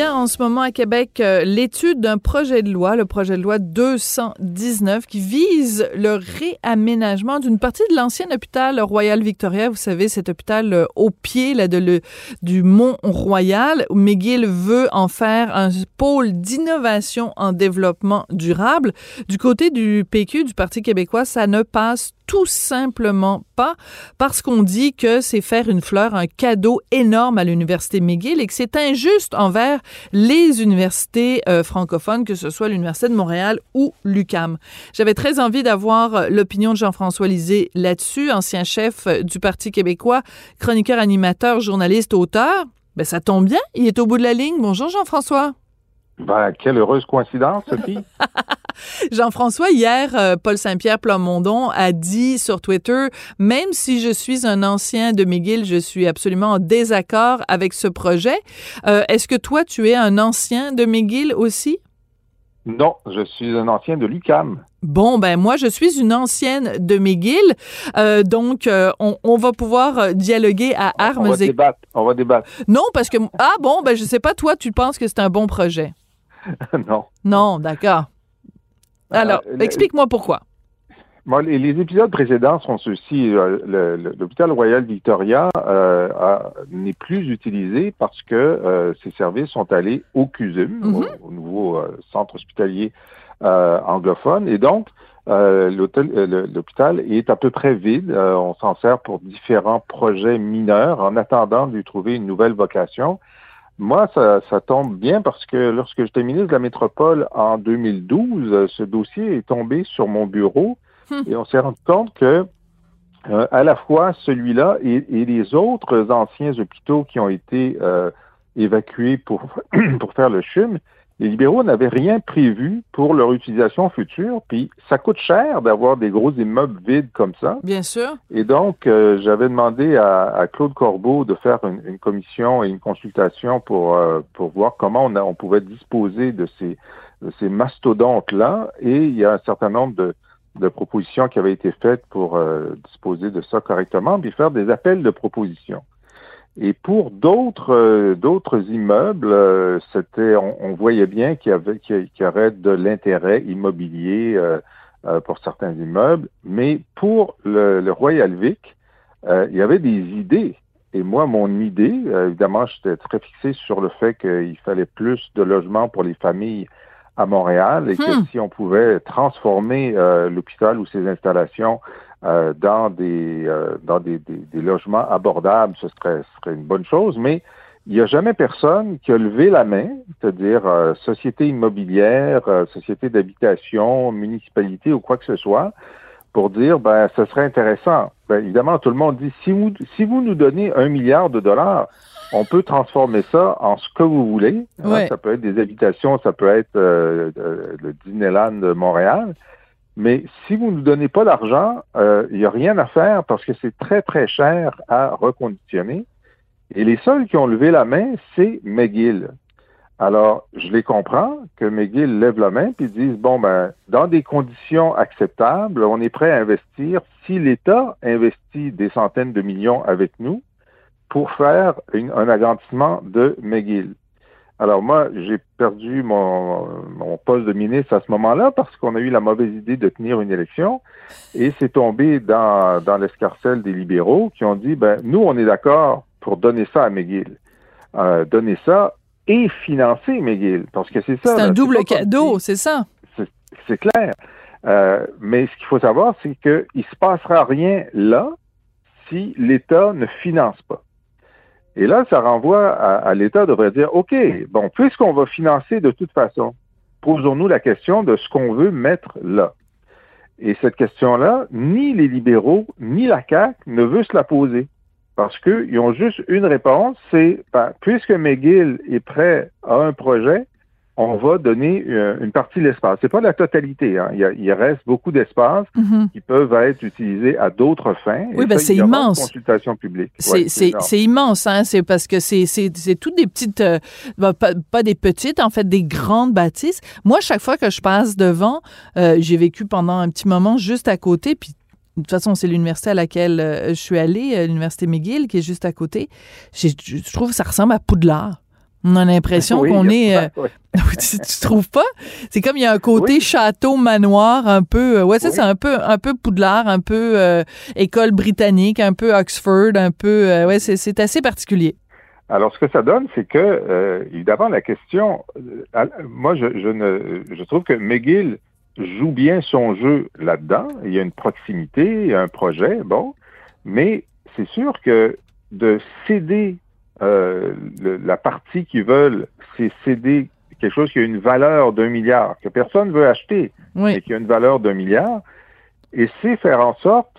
y a en ce moment à Québec euh, l'étude d'un projet de loi, le projet de loi 219, qui vise le réaménagement d'une partie de l'ancien hôpital Royal Victoria. Vous savez, cet hôpital euh, au pied là, de le, du Mont Royal. McGill veut en faire un pôle d'innovation en développement durable. Du côté du PQ, du Parti québécois, ça ne passe tout simplement pas parce qu'on dit que c'est faire une fleur un cadeau énorme à l'université McGill et que c'est injuste envers les universités euh, francophones, que ce soit l'université de Montréal ou l'UCAM. J'avais très envie d'avoir l'opinion de Jean-François Lisée là-dessus, ancien chef du Parti québécois, chroniqueur, animateur, journaliste, auteur. Ben ça tombe bien, il est au bout de la ligne. Bonjour Jean-François. Ben, quelle heureuse coïncidence, Sophie. Jean-François, hier, euh, Paul Saint-Pierre Plamondon a dit sur Twitter, même si je suis un ancien de McGill, je suis absolument en désaccord avec ce projet. Euh, est-ce que toi, tu es un ancien de McGill aussi? Non, je suis un ancien de l'UCAM. Bon, ben moi, je suis une ancienne de McGill, euh, donc on, va pouvoir dialoguer à armes on va débattre, on va débattre. Non, parce que ah bon, ben je sais pas, toi, tu penses que c'est un bon projet Non. Non, d'accord. Alors, euh, explique-moi pourquoi. les, épisodes précédents sont ceux-ci. Euh, l'hôpital Royal Victoria euh, n'est plus utilisé parce que ses services sont allés au CUSUM, au, nouveau centre hospitalier anglophone. Et donc, l'hôpital est à peu près vide. on s'en sert pour différents projets mineurs en attendant de lui trouver une nouvelle vocation. Moi, ça, ça, tombe bien parce que lorsque j'étais ministre de la Métropole en 2012, euh, ce dossier est tombé sur mon bureau hmm. et on s'est rendu compte que euh, à la fois celui-là et, les autres anciens hôpitaux qui ont été euh, évacués pour, pour faire le CHUM les libéraux n'avaient rien prévu pour leur utilisation future, puis ça coûte cher d'avoir des gros immeubles vides comme ça. Bien sûr. Et donc, euh, j'avais demandé à, Claude Corbeau de faire une, commission et une consultation pour, euh, pour voir comment on, on pouvait disposer de ces, de ces mastodontes-là. Et il y a un certain nombre de, de propositions qui avaient été faites pour euh, disposer de ça correctement, puis faire des appels de propositions. Et pour d'autres euh, d'autres immeubles, euh, c'était on, voyait bien qu'il y avait qu'il y aurait de l'intérêt immobilier euh, pour certains immeubles, mais pour le, Royal Vic, il y avait des idées. Et moi, mon idée, évidemment, j'étais très fixé sur le fait qu'il fallait plus de logements pour les familles à Montréal et que hmm. si on pouvait transformer l'hôpital ou ses installations euh, dans des euh, dans des, des, logements abordables, ce serait, ce serait une bonne chose, mais il n'y a jamais personne qui a levé la main, c'est-à-dire euh, société immobilière, société d'habitation, municipalité ou quoi que ce soit, pour dire ben ce serait intéressant. Ben, évidemment, tout le monde dit si vous si vous nous donnez un milliard de dollars, on peut transformer ça en ce que vous voulez. Hein, ça peut être des habitations, ça peut être le Disneyland de Montréal. Mais si vous ne nous donnez pas l'argent, euh, il n'y a rien à faire parce que c'est très, très cher à reconditionner. Et les seuls qui ont levé la main, c'est McGill. Alors, je les comprends que McGill lève la main puis disent, bon, ben, dans des conditions acceptables, on est prêt à investir si l'État investit des centaines de millions avec nous pour faire un agrandissement de McGill. Alors moi, j'ai perdu mon, mon, poste de ministre à ce moment-là parce qu'on a eu la mauvaise idée de tenir une élection et c'est tombé dans, dans l'escarcelle des libéraux qui ont dit, ben nous, on est d'accord pour donner ça à McGill. Euh, donner ça et financer McGill, parce que c'est ça. C'est un double cadeau, c'est ça. C'est clair. Euh, mais ce qu'il faut savoir, c'est qu'il ne se passera rien là si l'État ne finance pas. Et là, ça renvoie à, l'État devrait dire, OK, bon, puisqu'on va financer de toute façon, posons-nous la question de ce qu'on veut mettre là. Et cette question-là, ni les libéraux, ni la CAQ ne veulent se la poser. Parce qu'ils ont juste une réponse, c'est puisque McGill est prêt à un projet, on va donner euh, une partie de l'espace. C'est pas la totalité. Hein. Il, reste beaucoup d'espaces Mhm. qui peuvent être utilisés à d'autres fins. Oui, ben, c'est immense. Consultation publique. C'est Ouais, immense, hein? C'est parce que c'est toutes des petites, euh, ben, pas, pas des petites, en fait, des grandes bâtisses. Moi, chaque fois que je passe devant, euh, j'ai vécu pendant un petit moment juste à côté, puis de toute façon, c'est l'université à laquelle je suis allée, l'université McGill, qui est juste à côté. Je trouve que ça ressemble à Poudlard. On a l'impression Oui, qu'on est... euh, tu, tu trouves pas? C'est comme il y a un côté Oui. château, manoir, un peu. euh, Ouais, ça, c'est un peu, un peu Poudlard, un peu euh, école britannique, un peu Oxford, un peu. euh, ouais, c'est, c'est assez particulier. Alors, ce que ça donne, c'est que, évidemment, la question, moi, je, je, ne, je trouve que McGill joue bien son jeu là-dedans. Il y a une proximité, il y a un projet, bon, mais c'est sûr que de céder euh, le- la partie qu'ils veulent, c'est céder quelque chose qui a une valeur d'un milliard, que personne veut acheter, Oui. mais qui a une valeur d'un milliard, et c'est faire en sorte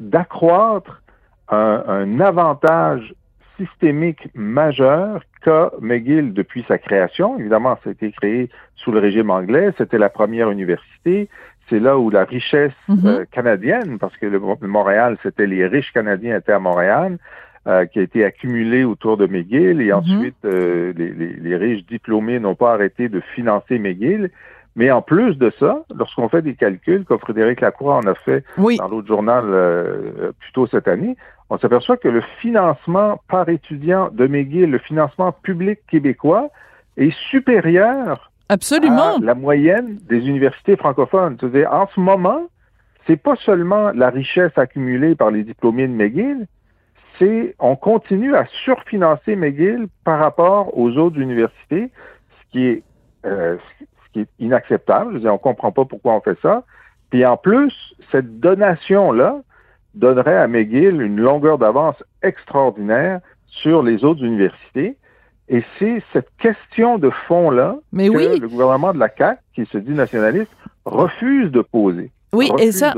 d'accroître un, un avantage systémique majeur qu'a McGill depuis sa création. Évidemment, ça a été créé sous le régime anglais, c'était la première université, c'est là où la richesse Mhm. euh, canadienne, parce que le, le Montréal, c'était les riches Canadiens étaient à Montréal, euh, qui a été accumulée autour de McGill, et Mhm. ensuite euh, les, les- les riches diplômés n'ont pas arrêté de financer McGill. Mais en plus de ça, lorsqu'on fait des calculs, comme Frédéric Lacroix en a fait Oui. dans l'autre journal euh, plus tôt cette année, on s'aperçoit que le financement par étudiant de McGill, le financement public québécois, est supérieur Absolument. à la moyenne des universités francophones. C'est-à-dire, en ce moment, c'est pas seulement la richesse accumulée par les diplômés de McGill, c'est on continue à surfinancer McGill par rapport aux autres universités, ce qui est euh, ce qui est inacceptable. Je veux dire, on comprend pas pourquoi on fait ça. Puis en plus, cette donation-là donnerait à McGill une longueur d'avance extraordinaire sur les autres universités. Et c'est cette question de fond-là que oui. le gouvernement de la CAQ, qui se dit nationaliste, refuse de poser. Oui, et ça.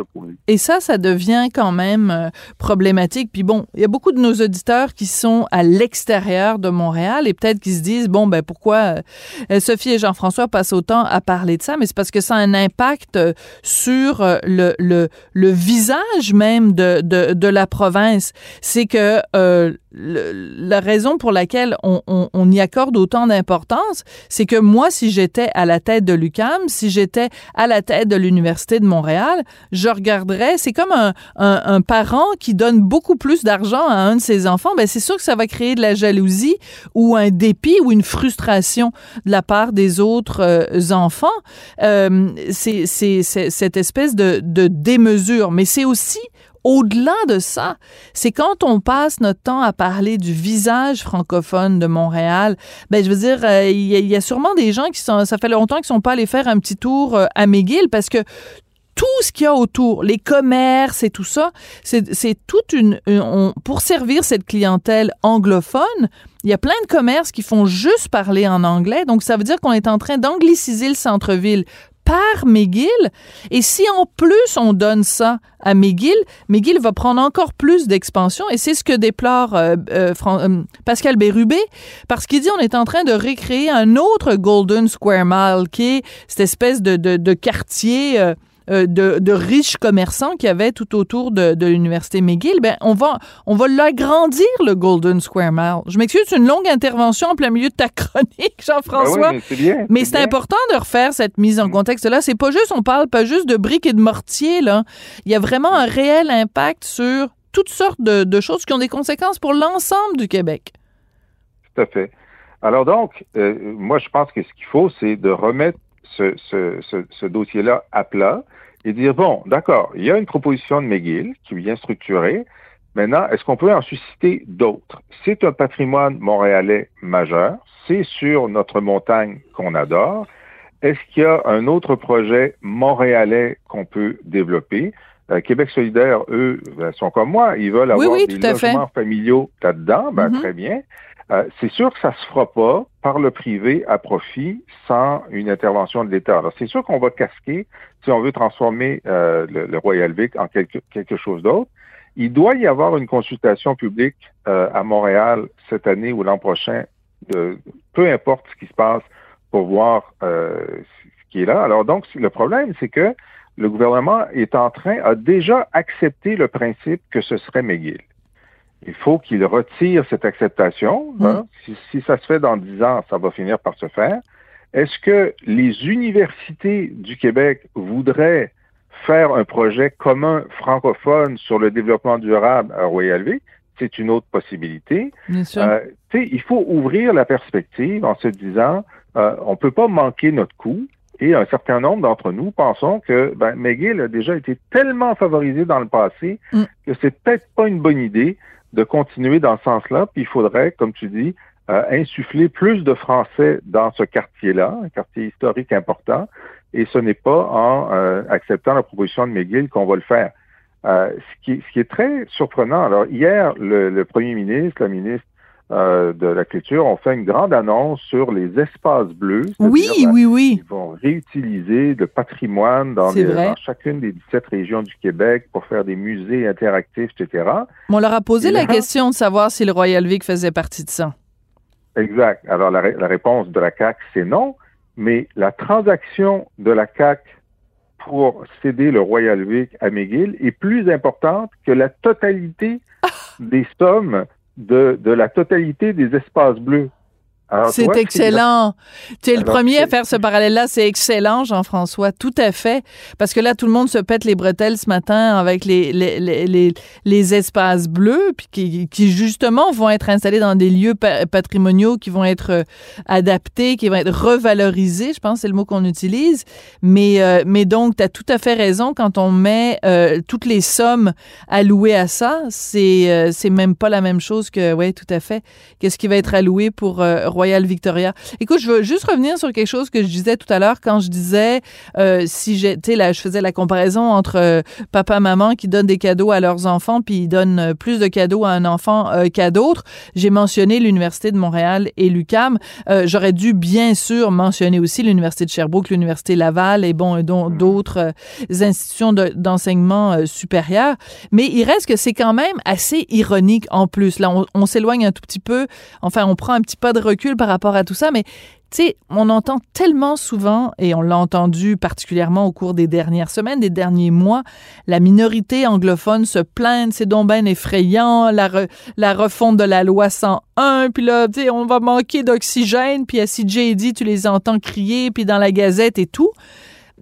Et ça, ça devient quand même euh, problématique. Puis bon, il y a beaucoup de nos auditeurs qui sont à l'extérieur de Montréal et peut-être qui se disent, bon, ben pourquoi euh, Sophie et Jean-François passent autant à parler de ça? Mais c'est parce que ça a un impact euh, sur euh, le, le, le visage même de, de, de la province. C'est que euh, le- la raison pour laquelle on, on, on y accorde autant d'importance, c'est que moi, si j'étais à la tête de l'UCAM, si j'étais à la tête de l'Université de Montréal, je regarderais, c'est comme un, un, un parent qui donne beaucoup plus d'argent à un de ses enfants, ben c'est sûr que ça va créer de la jalousie ou un dépit ou une frustration de la part des autres euh, enfants. Euh, c'est cette espèce de, de démesure, mais c'est aussi au-delà de ça, c'est quand on passe notre temps à parler du visage francophone de Montréal, ben je veux dire, euh, il y, a- sûrement des gens qui sont, ça fait longtemps qu'ils sont pas allés faire un petit tour euh, à McGill parce que tout ce qu'il y a autour, les commerces et tout ça, c'est toute une, pour servir cette clientèle anglophone. Il y a plein de commerces qui font juste parler en anglais, donc ça veut dire qu'on est en train d'angliciser le centre-ville par McGill. Et si en plus on donne ça à McGill, McGill va prendre encore plus d'expansion. Et c'est ce que déplore euh, euh, euh, Pascal Bérubé, parce qu'il dit on est en train de recréer un autre Golden Square Mile, qui est cette espèce de, de, de quartier. Euh, de, de riches commerçants qu'il y avait tout autour de, de l'université McGill, ben on va on va l'agrandir le Golden Square Mile. Je m'excuse, c'est une longue intervention en plein milieu de ta chronique, Ben oui, Jean-François. mais c'est important de refaire cette mise en Mm. contexte-là. C'est pas juste, on parle pas juste de briques et de mortier, là. Il y a vraiment un réel impact sur toutes sortes de, de choses qui ont des conséquences pour l'ensemble du Québec. Tout à fait. Alors donc, euh, moi, je pense que ce qu'il faut, c'est de remettre ce, ce, ce, ce dossier-là à plat et dire, bon, d'accord, il y a une proposition de McGill qui vient structurer. Maintenant, est-ce qu'on peut en susciter d'autres? C'est un patrimoine montréalais majeur. C'est sur notre montagne qu'on adore. Est-ce qu'il y a un autre projet montréalais qu'on peut développer? Euh, Québec solidaire, eux, ben, sont comme moi. Ils veulent avoir oui, des fait. logements familiaux là-dedans. Ben, Mhm. Très bien. Euh, c'est sûr que ça se fera pas par le privé à profit sans une intervention de l'État. Alors, c'est sûr qu'on va casquer si on veut transformer euh, le, le Royal Vic en quelque, chose d'autre. Il doit y avoir une consultation publique euh, à Montréal cette année ou l'an prochain, peu importe ce qui se passe pour voir ce qui est là. Alors donc, le problème, c'est que le gouvernement est en train, a déjà accepté le principe que ce serait McGill. Il faut qu'il retire cette acceptation. Hein. Mm. Si, ça se fait dans dix ans, ça va finir par se faire. Est-ce que les universités du Québec voudraient faire un projet commun francophone sur le développement durable à Royal V? C'est une autre possibilité. Bien sûr. Euh, il faut ouvrir la perspective en se disant, euh, on ne peut pas manquer notre coup. Et un certain nombre d'entre nous pensons que ben, McGill a déjà été tellement favorisé dans le passé mm. que c'est peut-être pas une bonne idée de continuer dans ce sens-là. Puis il faudrait, comme tu dis, euh, insuffler plus de Français dans ce quartier-là, un quartier historique important. Et ce n'est pas en euh, acceptant la proposition de McGill qu'on va le faire. Euh, ce, qui, est très surprenant. Alors hier, le, le premier ministre, la ministre euh, de la culture ont fait une grande annonce sur les espaces bleus. Oui, oui, oui. Ils vont réutiliser le patrimoine dans, chacune des 17 régions du Québec pour faire des musées interactifs, etc. On leur a posé la question de savoir si le Royal Vic faisait partie de ça. Exact. Alors, la, la réponse de la CAC, c'est non, mais la transaction de la CAC pour céder le Royal Vic à McGill est plus importante que la totalité ah! des sommes de, de la totalité des espaces bleus. C'est excellent. Tu es le premier à faire ce parallèle-là. C'est excellent, Jean-François. Tout à fait. Parce que là, tout le monde se pète les bretelles ce matin avec les, les, les, les, espaces bleus, puis qui, qui, justement vont être installés dans des lieux patrimoniaux qui vont être euh, adaptés, qui vont être revalorisés. Je pense que c'est le mot qu'on utilise. Mais, euh, mais donc, tu as tout à fait raison. Quand on met euh, toutes les sommes allouées à ça, c'est c'est même pas la même chose que, oui, tout à fait. Qu'est-ce qui va être alloué pour Royal Victoria. Écoute, je veux juste revenir sur quelque chose que je disais tout à l'heure quand je disais euh, si sais, là, je faisais la comparaison entre euh, papa, maman qui donnent des cadeaux à leurs enfants puis ils donnent euh, plus de cadeaux à un enfant qu'à d'autres. J'ai mentionné l'université de Montréal et l'UCAM. J'aurais dû bien sûr mentionner aussi l'université de Sherbrooke, l'université Laval et bon, mm. d'autres institutions d'enseignement supérieur. Mais il reste que c'est quand même assez ironique en plus. Là, on, on s'éloigne un tout petit peu. Enfin, on prend un petit pas de recul par rapport à tout ça, mais tu sais, on entend tellement souvent, et on l'a entendu particulièrement au cours des dernières semaines, des derniers mois, la minorité anglophone se plaindre, c'est donc bien effrayant, la, la refonte de la loi 101, puis là, tu sais, on va manquer d'oxygène, puis à CJD, tu les entends crier, puis dans la gazette et tout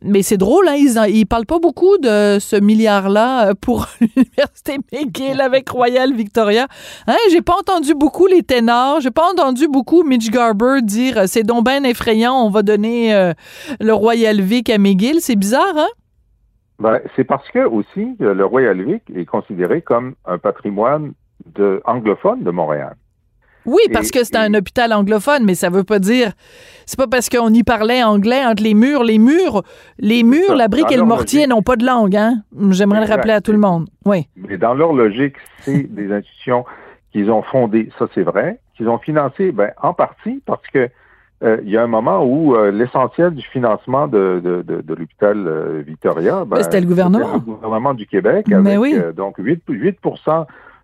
mais c'est drôle, hein, ils, ils parlent pas beaucoup de ce milliard-là euh, pour l'université McGill avec Royal Victoria. Hein, j'ai pas entendu beaucoup les ténors, j'ai pas entendu beaucoup Mitch Garber dire c'est donc bien effrayant, on va donner euh, le Royal Vic à McGill. C'est bizarre, hein? Ben, c'est parce que aussi le Royal Vic est considéré comme un patrimoine de, anglophone de Montréal. Oui, parce que c'est un hôpital anglophone, mais ça veut pas dire. C'est pas parce qu'on y parlait anglais entre les murs. Les murs, les murs, la brique et le mortier n'ont pas de langue, hein? J'aimerais le rappeler à tout le monde. Oui. Mais dans leur logique, c'est des institutions qu'ils ont fondées, ça c'est vrai, qu'ils ont financées ben, en partie parce que euh, il y a un moment où euh, l'essentiel du financement de, de, de, l'hôpital euh, Victoria, ben, c'était le gouvernement. le gouvernement du Québec, avec oui. donc 8, 8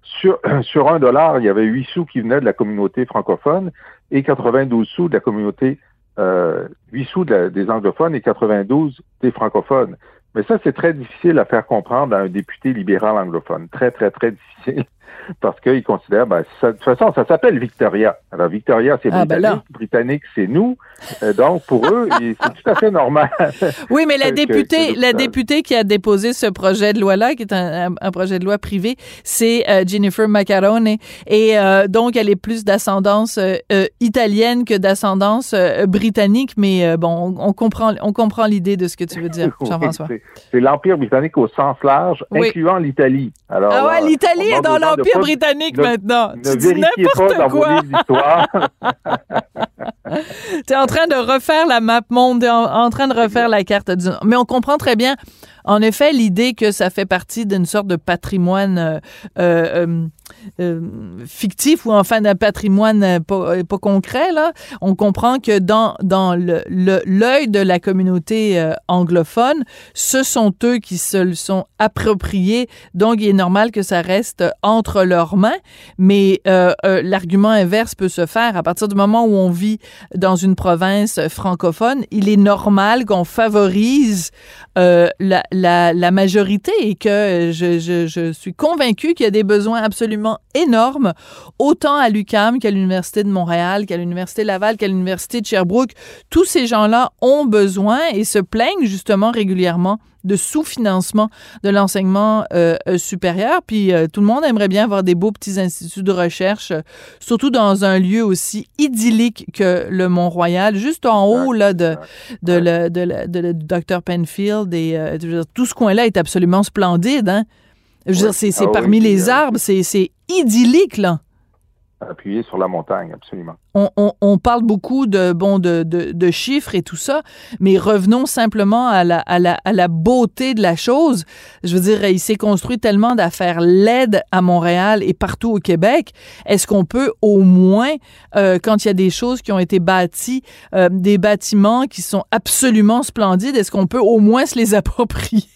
sur, un dollar, il y avait 8 sous qui venaient de la communauté francophone et 92 sous de la communauté, euh, 8 sous des anglophones et 92 des francophones. Mais ça, c'est très difficile à faire comprendre à un député libéral anglophone. Très, très, très difficile parce qu'ils considèrent, ben, de toute façon, ça s'appelle Victoria. Alors, Victoria, c'est ah, ben britannique, britannique, c'est nous. Euh, donc, pour eux, c'est tout à fait normal. Oui, mais la députée, la députée qui a déposé ce projet de loi-là, qui est un, projet de loi privé, c'est euh, Jennifer Macaroni. Et euh, donc, elle est plus d'ascendance italienne que d'ascendance britannique, mais bon, on, comprend, on comprend l'idée de ce que tu veux dire, Jean-François. c'est l'Empire britannique au sens large, incluant l'Italie. Alors, ah ouais, l'Italie est dans l'Empire britannique maintenant. Ne tu dis n'importe quoi. tu es en train de refaire la map monde, en, en train de refaire la carte du... Mais on comprend très bien, en effet, l'idée que ça fait partie d'une sorte de patrimoine euh, euh, euh, fictif ou enfin d'un patrimoine pas, pas, concret, là, on comprend que dans, dans l'œil le, de la communauté anglophone, ce sont eux qui se le sont appropriés, donc il est normal que ça reste entre leurs mains, mais l'argument inverse peut se faire. À partir du moment où on vit dans une province francophone, il est normal qu'on favorise euh, la, la, la, majorité et que je, suis convaincue qu'il y a des besoins absolument énormes, autant à l'UCAM qu'à l'Université de Montréal, qu'à l'Université Laval, qu'à l'Université de Sherbrooke. Tous ces gens-là ont besoin et se plaignent justement régulièrement de sous-financement de l'enseignement euh, euh, supérieur. Puis euh, tout le monde aimerait bien avoir des beaux petits instituts de recherche, surtout dans un lieu aussi idyllique que le Mont-Royal, juste en haut là de de, le, de, de, Dr Penfield et tout ce coin-là est absolument splendide. Hein? Je veux dire, c'est ah parmi les arbres, c'est idyllique là appuyé sur la montagne, absolument. On, on, on, parle beaucoup de, bon, de, de, de, chiffres et tout ça, mais revenons simplement à la, à, la, à la beauté de la chose. Je veux dire, il s'est construit tellement d'affaires laides à Montréal et partout au Québec. Est-ce qu'on peut au moins, euh, quand il y a des choses qui ont été bâties, euh, des bâtiments qui sont absolument splendides, est-ce qu'on peut au moins se les approprier?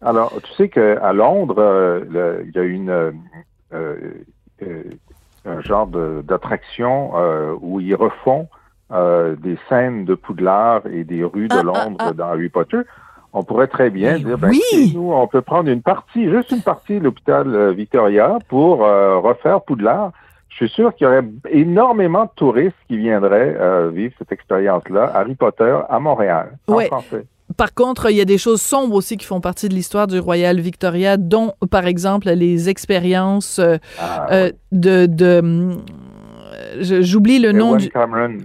Alors, tu sais qu'à Londres, euh, il y a une... Euh, un genre d'attraction euh, où ils refont euh, des scènes de Poudlard et des rues de ah, ah, Londres ah. dans Harry Potter. On pourrait très bien dire, ben, nous, on peut prendre une partie, juste une partie de l'hôpital euh, Victoria pour refaire Poudlard. Je suis sûr qu'il y aurait énormément de touristes qui viendraient vivre cette expérience-là, Harry Potter à Montréal, en français. Par contre, il y a des choses sombres aussi qui font partie de l'histoire du Royal Victoria, dont, par exemple, les expériences ah, de, de j'oublie le nom du.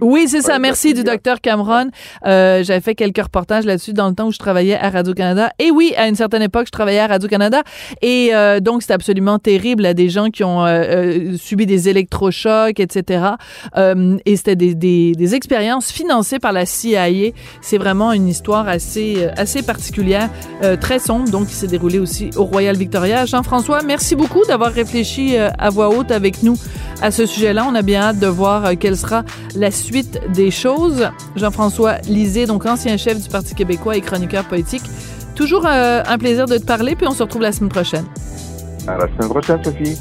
Oui, c'est ça. Merci du docteur Cameron. Euh, J'avais fait quelques reportages là-dessus dans le temps où je travaillais à Radio Canada. Et oui, à une certaine époque, je travaillais à Radio Canada. Et euh, donc, c'était absolument terrible à des gens qui ont euh, euh subi des électrochocs, etc. Euh, et c'était des, des, des, expériences financées par la CIA. C'est vraiment une histoire assez euh, assez particulière, très sombre, donc qui s'est déroulée aussi au Royal Victoria. Jean-François, merci beaucoup d'avoir réfléchi à voix haute avec nous à ce sujet-là. On a bien de voir euh, quelle sera la suite des choses. Jean-François Lisée, donc ancien chef du Parti québécois et chroniqueur politique. Toujours euh, un plaisir de te parler, puis on se retrouve la semaine prochaine. À la semaine prochaine, Sophie.